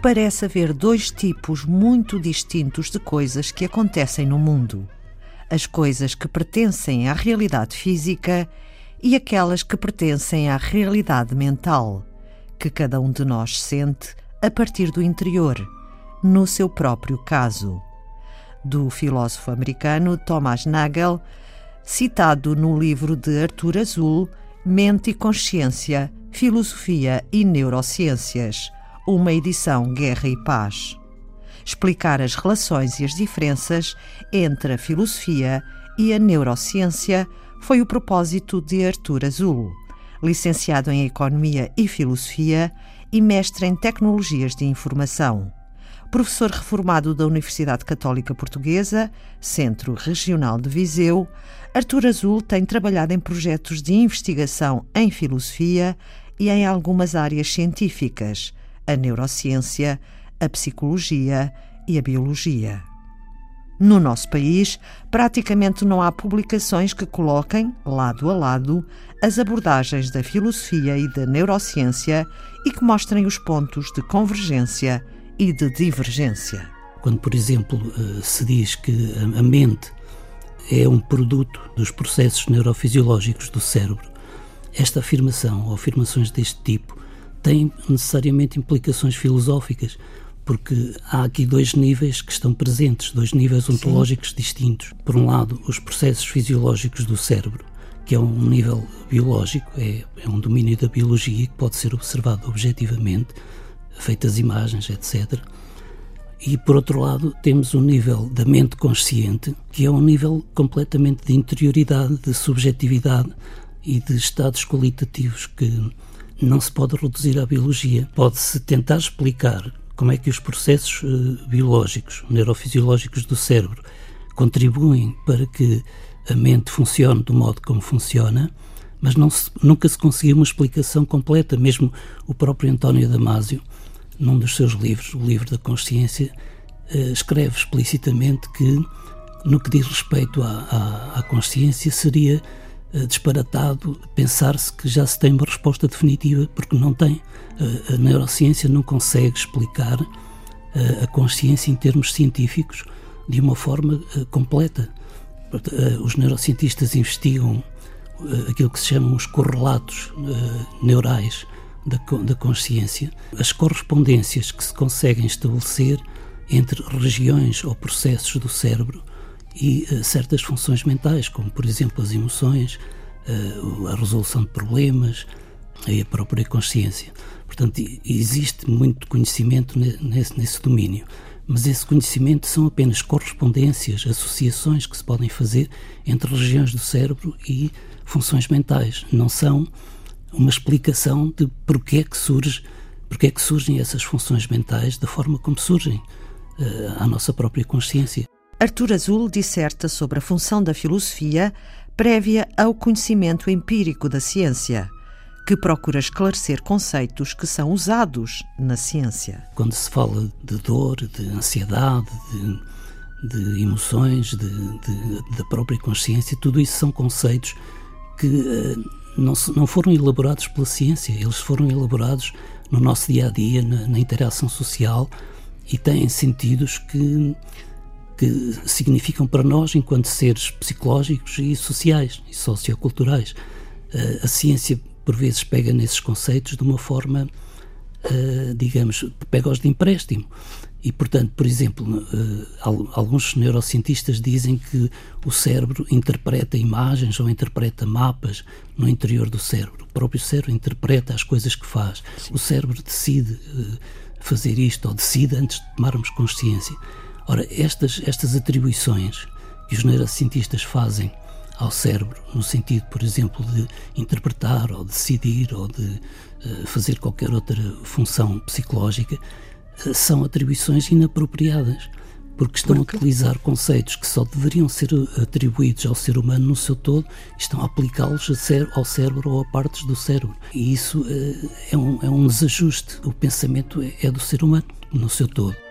parece haver dois tipos muito distintos de coisas que acontecem no mundo: as coisas que pertencem à realidade física e aquelas que pertencem à realidade mental, que cada um de nós sente a partir do interior, no seu próprio caso. Do filósofo americano Thomas Nagel, citado no livro de Arthur Azul, Mente e Consciência, Filosofia e Neurociências, uma edição Guerra e Paz. Explicar as relações e as diferenças entre a filosofia e a neurociência foi o propósito de Arthur Azul, licenciado em Economia e Filosofia e mestre em Tecnologias de Informação. Professor reformado da Universidade Católica Portuguesa, Centro Regional de Viseu, Arthur Azul tem trabalhado em projetos de investigação em filosofia e em algumas áreas científicas, a neurociência, a psicologia e a biologia. No nosso país, praticamente não há publicações que coloquem, lado a lado, as abordagens da filosofia e da neurociência e que mostrem os pontos de convergência e de divergência. Quando, por exemplo, eh, se diz que a mente é um produto dos processos neurofisiológicos do cérebro, esta afirmação ou afirmações deste tipo têm necessariamente implicações filosóficas porque há aqui dois níveis que estão presentes, dois níveis ontológicos Sim. distintos. Por um lado, os processos fisiológicos do cérebro, que é um nível biológico, é, é um domínio da biologia que pode ser observado objetivamente, feitas imagens, etc. E por outro lado, temos o nível da mente consciente, que é um nível completamente de interioridade, de subjetividade e de estados qualitativos que não se pode reduzir à biologia. Pode-se tentar explicar como é que os processos uh, biológicos, neurofisiológicos do cérebro contribuem para que a mente funcione do modo como funciona, mas se, nunca se conseguiu uma explicação completa. Mesmo o próprio António Damasio, num dos seus livros, o Livro da Consciência, uh, escreve explicitamente que, no que diz respeito à, à, à consciência, seria disparatado pensar-se que já se tem uma resposta definitiva, porque não tem a neurociência não consegue explicar a consciência em termos científicos de uma forma completa. Os neurocientistas investigam aquilo que se chamam os correlatos neurais da, consciência, as correspondências que se conseguem estabelecer entre regiões ou processos do cérebro e certas funções mentais, como por exemplo as emoções, a resolução de problemas e a própria consciência. Portanto, existe muito conhecimento nesse, nesse domínio, mas esse conhecimento são apenas correspondências, associações que se podem fazer entre regiões do cérebro e funções mentais. Não são uma explicação de porquê é que surge, porquê é que surgem essas funções mentais da forma como surgem uh, à nossa própria consciência. Artur Azul disserta sobre a função da filosofia prévia ao conhecimento empírico da ciência que procura esclarecer conceitos que são usados na ciência. Quando se fala de dor, de ansiedade, de, de emoções, de, de, da própria consciência, tudo isso são conceitos que uh, não, não foram elaborados pela ciência, eles foram elaborados no nosso dia a dia, na, na interação social e têm sentidos que, que significam para nós, enquanto seres psicológicos e sociais e socioculturais. Uh, a ciência por vezes pega nesses conceitos de uma forma, uh, digamos, pega-os de empréstimo. E, portanto, por exemplo, uh, alguns neurocientistas dizem que o cérebro interpreta imagens ou interpreta mapas no interior do cérebro. O próprio cérebro interpreta as coisas que faz. Sim. O cérebro decide fazer isto ou decide antes de tomarmos consciência. Ora, estas, estas atribuições que os neurocientistas fazem ao cérebro, no sentido, por exemplo, de interpretar ou decidir ou de uh, fazer qualquer outra função psicológica, uh, são atribuições inapropriadas, porque estão porque? a utilizar conceitos que só deveriam ser atribuídos ao ser humano no seu todo estão a aplicá-los ao cérebro ou a partes do cérebro. E isso uh, é, um, é um desajuste. O pensamento é, é do ser humano no seu todo.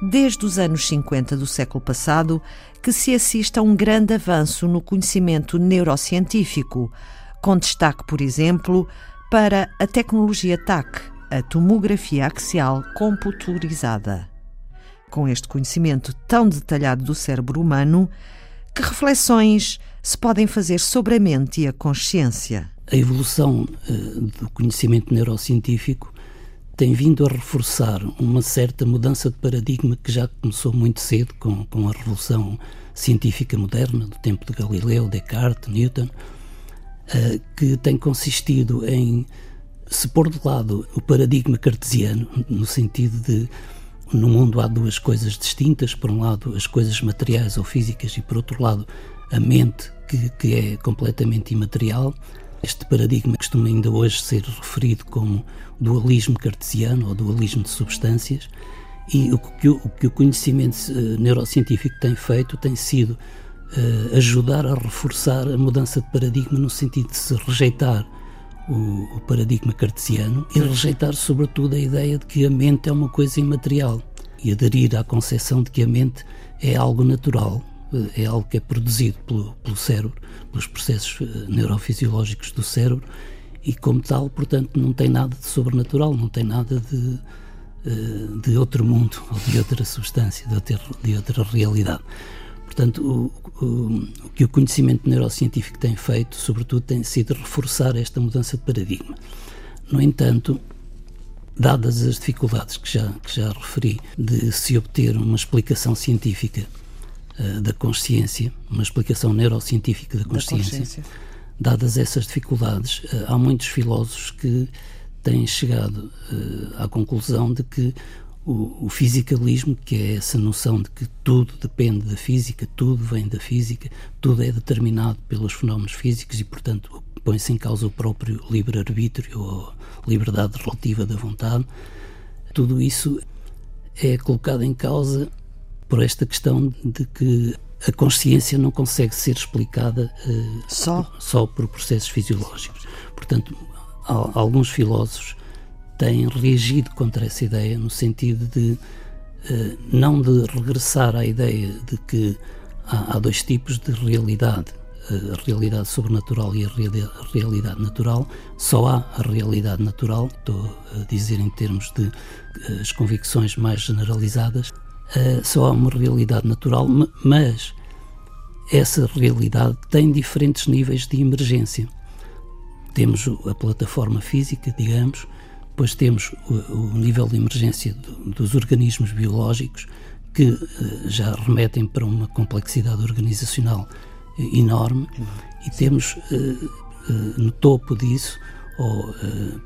Desde os anos 50 do século passado, que se assiste a um grande avanço no conhecimento neurocientífico, com destaque, por exemplo, para a tecnologia TAC, a tomografia axial computurizada. Com este conhecimento tão detalhado do cérebro humano, que reflexões se podem fazer sobre a mente e a consciência? A evolução uh, do conhecimento neurocientífico tem vindo a reforçar uma certa mudança de paradigma que já começou muito cedo com, com a revolução científica moderna, do tempo de Galileu, Descartes, Newton, uh, que tem consistido em se pôr de lado o paradigma cartesiano, no sentido de no mundo há duas coisas distintas, por um lado as coisas materiais ou físicas e por outro lado a mente que, que é completamente imaterial. Este paradigma costuma ainda hoje ser referido como dualismo cartesiano ou dualismo de substâncias e o que o, o, que o conhecimento uh, neurocientífico tem feito tem sido uh, ajudar a reforçar a mudança de paradigma no sentido de se rejeitar o, o paradigma cartesiano e rejeitar, sobretudo, a ideia de que a mente é uma coisa imaterial e aderir à concepção de que a mente é algo natural, eh, é algo que é produzido pelo, pelo cérebro, pelos processos eh, neurofisiológicos do cérebro e, como tal, portanto, não tem nada de sobrenatural, não tem nada de, eh, de outro mundo ou de outra substância, de outra, de outra realidade. Portanto, o, o, o, que o conhecimento neurocientífico tem feito, sobretudo, tem sido reforçar esta mudança de paradigma. No entanto, dadas as dificuldades que já, que já referi de se obter uma explicação científica uh, da consciência, uma explicação neurocientífica da consciência, da consciência. dadas essas dificuldades, uh, há muitos filósofos que têm chegado uh, à conclusão de que o, o, fisicalismo, que é essa noção de que tudo depende da física, tudo vem da física, tudo é determinado pelos fenómenos físicos e, portanto, põe-se em causa o próprio livre-arbítrio ou liberdade relativa da vontade. Tudo isso é colocado em causa por esta questão de que a consciência não consegue ser explicada uh, só? só por processos fisiológicos. Portanto, alguns filósofos têm reagido contra essa ideia no sentido de uh, não de regressar à ideia de que há, há dois tipos de realidade a realidade sobrenatural e a realidade natural. Só há a realidade natural, estou a dizer em termos de eh, as convicções mais generalizadas, uh, só há uma realidade natural, mas essa realidade tem diferentes níveis de emergência. Temos a plataforma física, digamos, depois temos o, o nível de emergência do, dos organismos biológicos, que uh, já remetem para uma complexidade organizacional uh, enorme, e temos uh, no topo disso, ou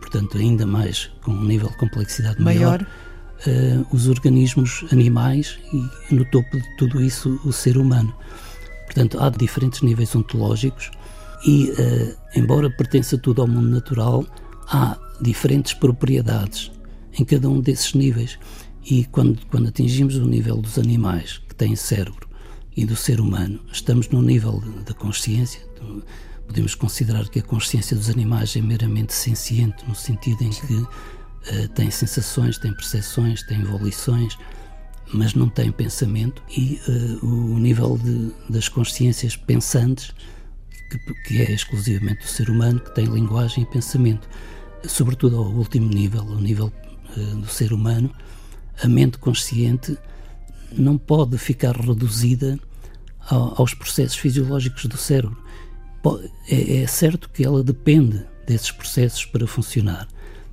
portanto ainda mais com um nível de complexidade maior, maior os organismos animais e no topo de tudo isso o ser humano. Portanto, há diferentes níveis ontológicos e, embora pertença tudo ao mundo natural, há diferentes propriedades em cada um desses níveis. E quando, quando atingimos o nível dos animais que têm cérebro e do ser humano, estamos no nível da consciência. Podemos considerar que a consciência dos animais é meramente senciente, no sentido em que uh, tem sensações, tem percepções, tem volições, mas não tem pensamento. E uh, o nível de, das consciências pensantes, que, que é exclusivamente do ser humano, que tem linguagem e pensamento sobretudo ao último nível, ao nível uh, do ser humano, a mente consciente não pode ficar reduzida ao, aos processos fisiológicos do cérebro. É, é, certo que ela depende desses processos para funcionar,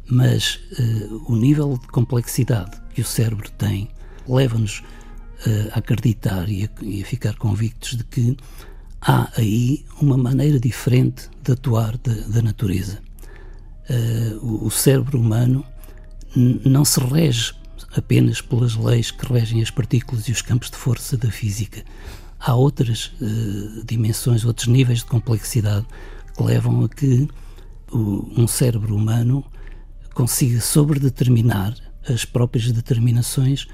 mas uh, o nível de complexidade que o cérebro tem leva-nos uh, a acreditar e a, e a ficar convictos de que há aí uma maneira diferente de atuar da, da natureza uh, o cérebro humano não se rege apenas pelas leis que regem as partículas e os campos de força da física. Há outras dimensões, outros níveis de complexidade que levam a que o, um cérebro humano consiga sobredeterminar as próprias determinações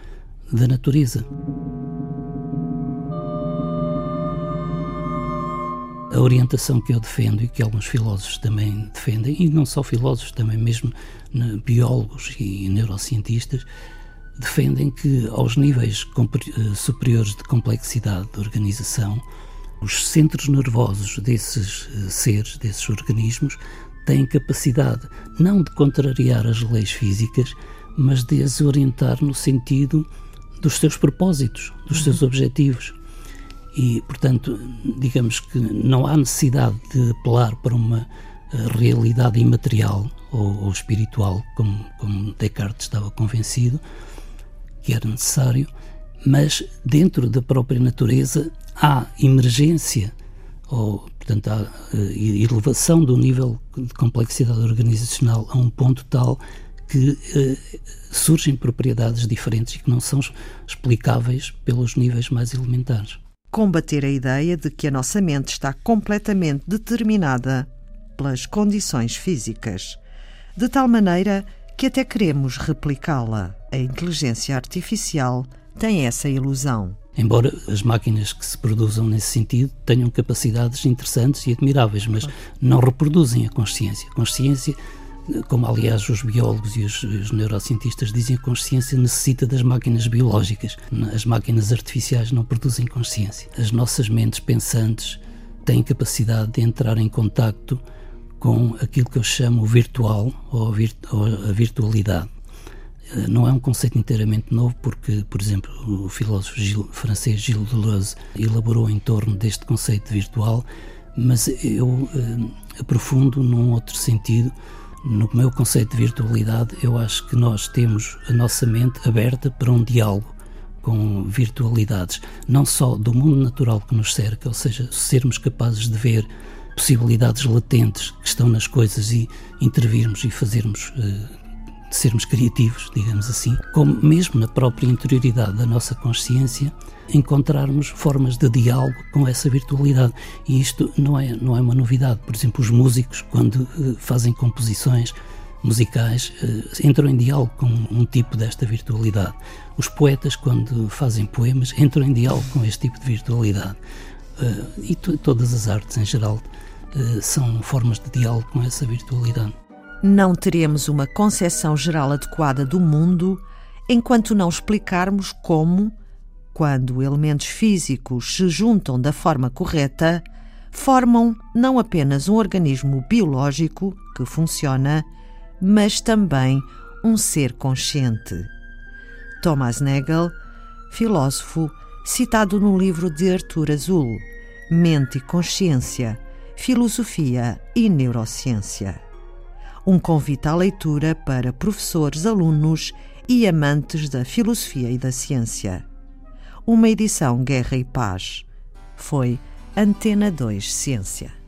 da natureza. a orientação que eu defendo e que alguns filósofos também defendem, e não só filósofos, também mesmo né, biólogos e neurocientistas, defendem que aos níveis eh, superiores de complexidade de organização, os centros nervosos desses eh, seres, desses organismos, têm capacidade não de contrariar as leis físicas, mas de as orientar no sentido dos seus propósitos, dos uhum. seus objetivos. E, portanto, digamos que não há necessidade de apelar para uma eh, realidade imaterial ou, ou espiritual, como, como Descartes estava convencido que era necessário, mas dentro da própria natureza há emergência ou, portanto, há uh, elevação do nível de complexidade organizacional a um ponto tal que uh, surgem propriedades diferentes e que não são explicáveis pelos níveis mais elementares. Combater a ideia de que a nossa mente está completamente determinada pelas condições físicas, de tal maneira que até queremos replicá-la. A inteligência artificial tem essa ilusão. Embora as máquinas que se produzam nesse sentido tenham capacidades interessantes e admiráveis, mas não reproduzem a consciência. A consciência, como aliás os biólogos e os, os neurocientistas dizem, a consciência necessita das máquinas biológicas. As máquinas artificiais não produzem consciência. As nossas mentes pensantes têm capacidade de entrar em contacto com aquilo que eu chamo o virtual ou a virtualidade. Eh, não é um conceito inteiramente novo, porque, por exemplo, o filósofo francês Gilles Deleuze elaborou em torno deste conceito virtual, mas eu eh, aprofundo num outro sentido. No meu conceito de virtualidade, eu acho que nós temos a nossa mente aberta para um diálogo com virtualidades, não só do mundo natural que nos cerca, ou seja, sermos capazes de ver possibilidades latentes que estão nas coisas e intervirmos e fazermos uh, sermos criativos, digamos assim, como mesmo na própria interioridade da nossa consciência, encontrarmos formas de diálogo com essa virtualidade. E isto não é, não é uma novidade. Por exemplo, os músicos, quando uh, fazem composições musicais, uh, entram em diálogo com um tipo desta virtualidade. Os poetas, quando fazem poemas, entram em diálogo com este tipo de virtualidade. Uh, e todas as artes em geral são formas de diálogo com essa virtualidade não teremos uma concepção geral adequada do mundo enquanto não explicarmos como, quando elementos físicos se juntam da forma correta, formam não apenas um organismo biológico que funciona, mas também um ser consciente. Thomas Nagel, filósofo, citado no livro de Arthur Azul, Mente e Consciência, Filosofia e Neurociência um convite à leitura para professores, alunos e amantes da filosofia e da ciência. Uma edição Guerra e Paz. Foi Antena 2 Ciência.